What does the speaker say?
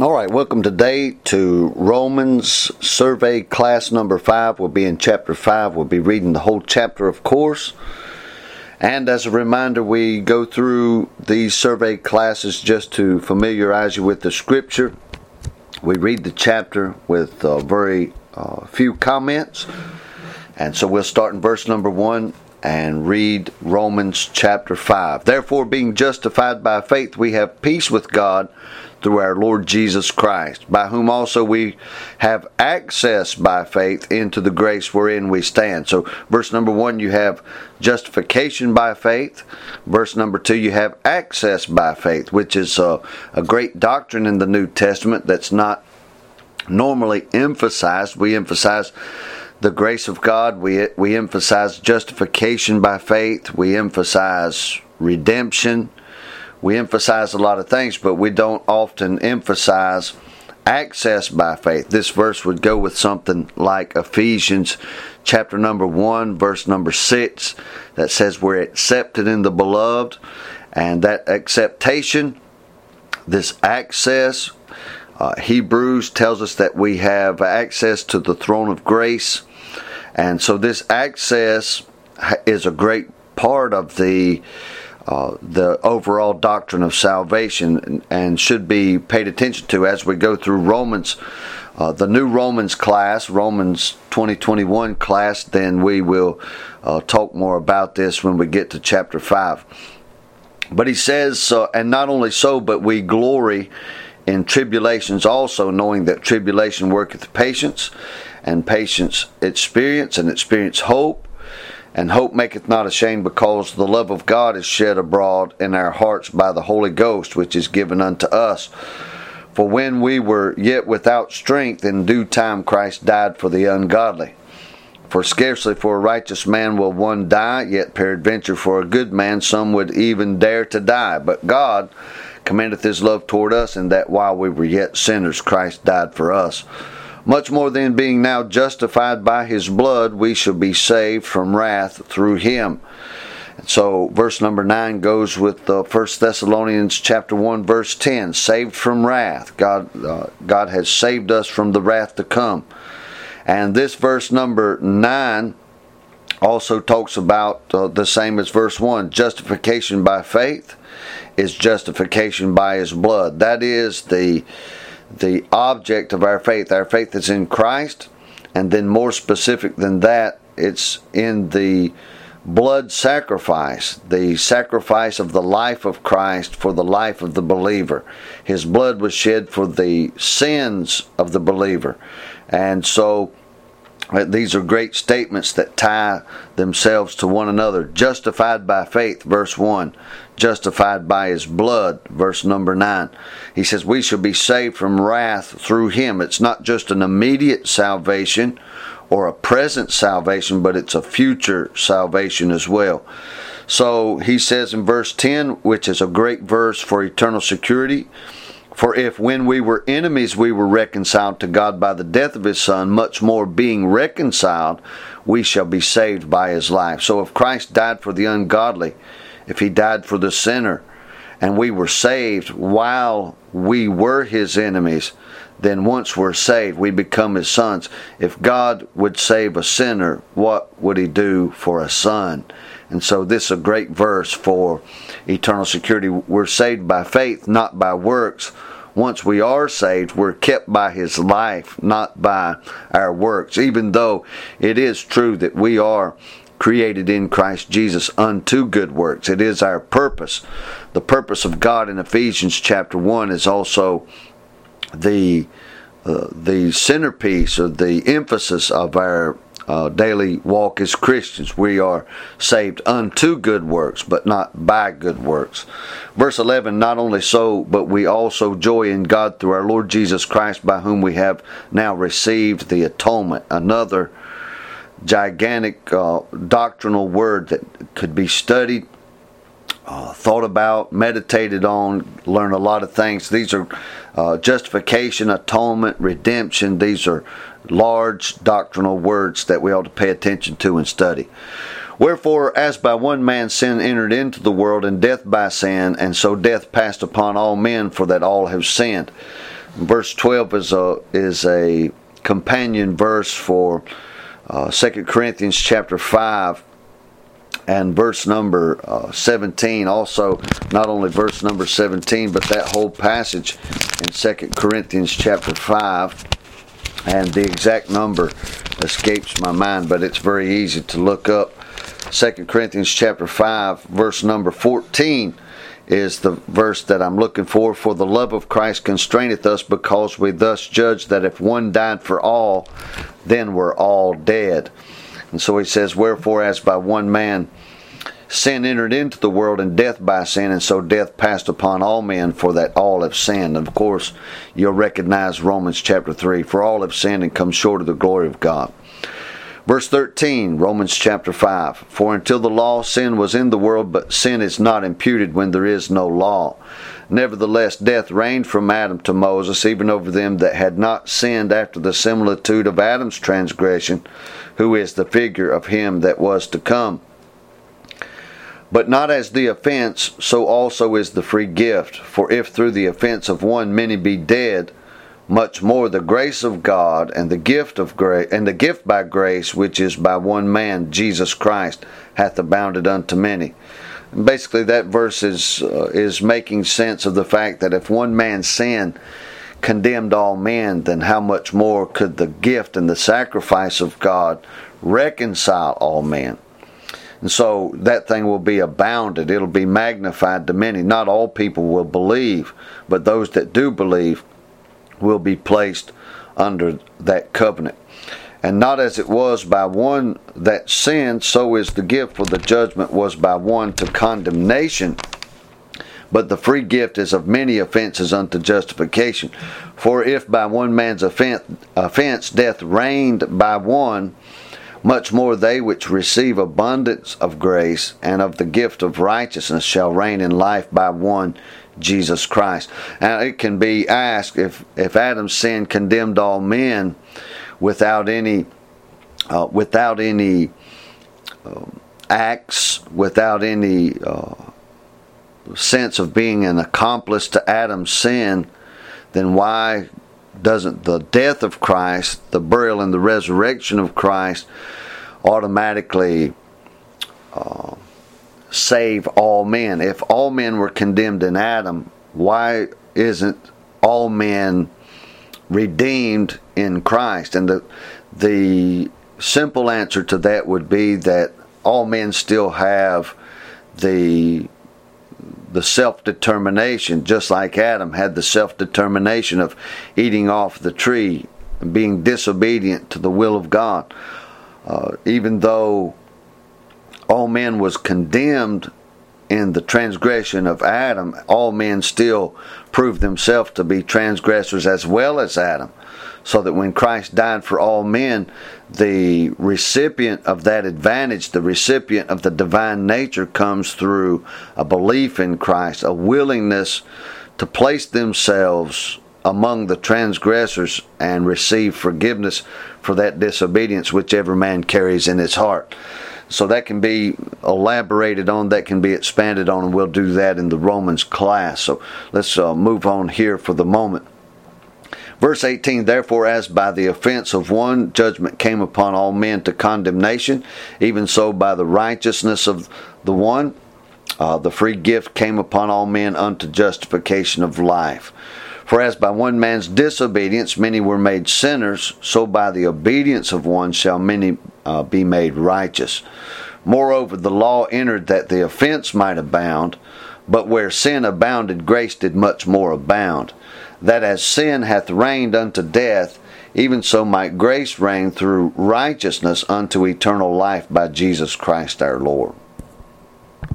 All right, welcome today to Romans Survey Class number five. We'll be in chapter five. We'll be reading the whole chapter, of course. And as a reminder, we go through these survey classes just to familiarize you with the scripture. We read the chapter with uh, very uh, few comments. And so we'll start in verse number one and read Romans chapter 5. Therefore, being justified by faith, we have peace with God through our Lord Jesus Christ, by whom also we have access by faith into the grace wherein we stand. So, verse number one, you have justification by faith. Verse number two, you have access by faith, which is a, a great doctrine in the New Testament that's not normally emphasized. We emphasize the grace of God. We we emphasize justification by faith. We emphasize redemption. We emphasize a lot of things, but we don't often emphasize access by faith. This verse would go with something like Ephesians chapter number 1 verse number 6 that says we're accepted in the beloved and that acceptation this access uh, Hebrews tells us that we have access to the throne of grace and so this access is a great part of the uh, the overall doctrine of salvation and should be paid attention to as we go through Romans. Uh, the new Romans class, Romans 2021 class, then we will uh, talk more about this when we get to chapter 5. But he says, and not only so, but we glory in tribulations also, knowing that tribulation worketh patience, and patience experience, and experience hope. And hope maketh not ashamed, because the love of God is shed abroad in our hearts by the Holy Ghost, which is given unto us. For when we were yet without strength, in due time Christ died for the ungodly. For scarcely for a righteous man will one die, yet peradventure for a good man some would even dare to die. But God commendeth his love toward us, in that while we were yet sinners, Christ died for us. Much more than being now justified by his blood, we shall be saved from wrath through him. So verse number 9 goes with uh, 1 Thessalonians chapter 1 verse 10, saved from wrath. God uh, God has saved us from the wrath to come. And this verse number 9 also talks about uh, the same as verse 1, justification by faith is justification by his blood. That is the the object of our faith. Our faith is in Christ, and then more specific than that, it's in the blood sacrifice, the sacrifice of the life of Christ for the life of the believer. His blood was shed for the sins of the believer. And so these are great statements that tie themselves to one another. Justified by faith, verse 1. Justified by his blood, verse number 9. He says, We shall be saved from wrath through him. It's not just an immediate salvation or a present salvation, but it's a future salvation as well. So he says in verse 10, which is a great verse for eternal security. For if when we were enemies we were reconciled to God by the death of his Son, much more being reconciled, we shall be saved by his life. So if Christ died for the ungodly, if he died for the sinner, and we were saved while we were his enemies, then once we're saved, we become his sons. If God would save a sinner, what would he do for a son? And so this is a great verse for eternal security. We're saved by faith, not by works. Once we are saved, we're kept by his life, not by our works. Even though it is true that we are created in Christ Jesus unto good works. It is our purpose. The purpose of God in Ephesians chapter 1 is also the uh, the centerpiece or the emphasis of our uh, daily walk as Christians. We are saved unto good works, but not by good works. Verse 11 Not only so, but we also joy in God through our Lord Jesus Christ, by whom we have now received the atonement. Another gigantic uh, doctrinal word that could be studied. Uh, thought about, meditated on, learned a lot of things. These are uh, justification, atonement, redemption. These are large doctrinal words that we ought to pay attention to and study. Wherefore, as by one man sin entered into the world, and death by sin, and so death passed upon all men, for that all have sinned. Verse 12 is a, is a companion verse for uh, 2 Corinthians chapter 5 and verse number uh, 17 also not only verse number 17 but that whole passage in 2 corinthians chapter 5 and the exact number escapes my mind but it's very easy to look up 2 corinthians chapter 5 verse number 14 is the verse that I'm looking for. For the love of Christ constraineth us, because we thus judge that if one died for all, then we're all dead. And so he says, Wherefore, as by one man sin entered into the world, and death by sin, and so death passed upon all men, for that all have sinned. And of course, you'll recognize Romans chapter 3 For all have sinned and come short of the glory of God. Verse 13, Romans chapter 5 For until the law, sin was in the world, but sin is not imputed when there is no law. Nevertheless, death reigned from Adam to Moses, even over them that had not sinned after the similitude of Adam's transgression, who is the figure of him that was to come. But not as the offense, so also is the free gift. For if through the offense of one many be dead, much more the grace of God and the gift of grace and the gift by grace which is by one man Jesus Christ hath abounded unto many. basically that verse is uh, is making sense of the fact that if one man sin condemned all men then how much more could the gift and the sacrifice of God reconcile all men. And so that thing will be abounded. It'll be magnified to many. Not all people will believe, but those that do believe will be placed under that covenant. And not as it was by one that sinned, so is the gift, for the judgment was by one to condemnation. But the free gift is of many offenses unto justification. For if by one man's offense, death reigned by one, much more they which receive abundance of grace and of the gift of righteousness shall reign in life by one Jesus Christ. Now it can be asked if if Adam's sin condemned all men without any uh, without any uh, acts, without any uh, sense of being an accomplice to Adam's sin, then why doesn't the death of Christ, the burial and the resurrection of Christ, automatically uh, save all men. If all men were condemned in Adam, why isn't all men redeemed in Christ? And the the simple answer to that would be that all men still have the the self determination, just like Adam had the self determination of eating off the tree and being disobedient to the will of God. Uh, even though all men was condemned in the transgression of Adam, all men still proved themselves to be transgressors as well as Adam. So that when Christ died for all men, the recipient of that advantage, the recipient of the divine nature, comes through a belief in Christ, a willingness to place themselves among the transgressors and receive forgiveness for that disobedience which every man carries in his heart. So that can be elaborated on, that can be expanded on, and we'll do that in the Romans class. So let's uh, move on here for the moment. Verse 18 Therefore, as by the offense of one judgment came upon all men to condemnation, even so by the righteousness of the one, uh, the free gift came upon all men unto justification of life. For as by one man's disobedience many were made sinners, so by the obedience of one shall many uh, be made righteous. Moreover, the law entered that the offense might abound, but where sin abounded, grace did much more abound. That as sin hath reigned unto death, even so might grace reign through righteousness unto eternal life by Jesus Christ our Lord.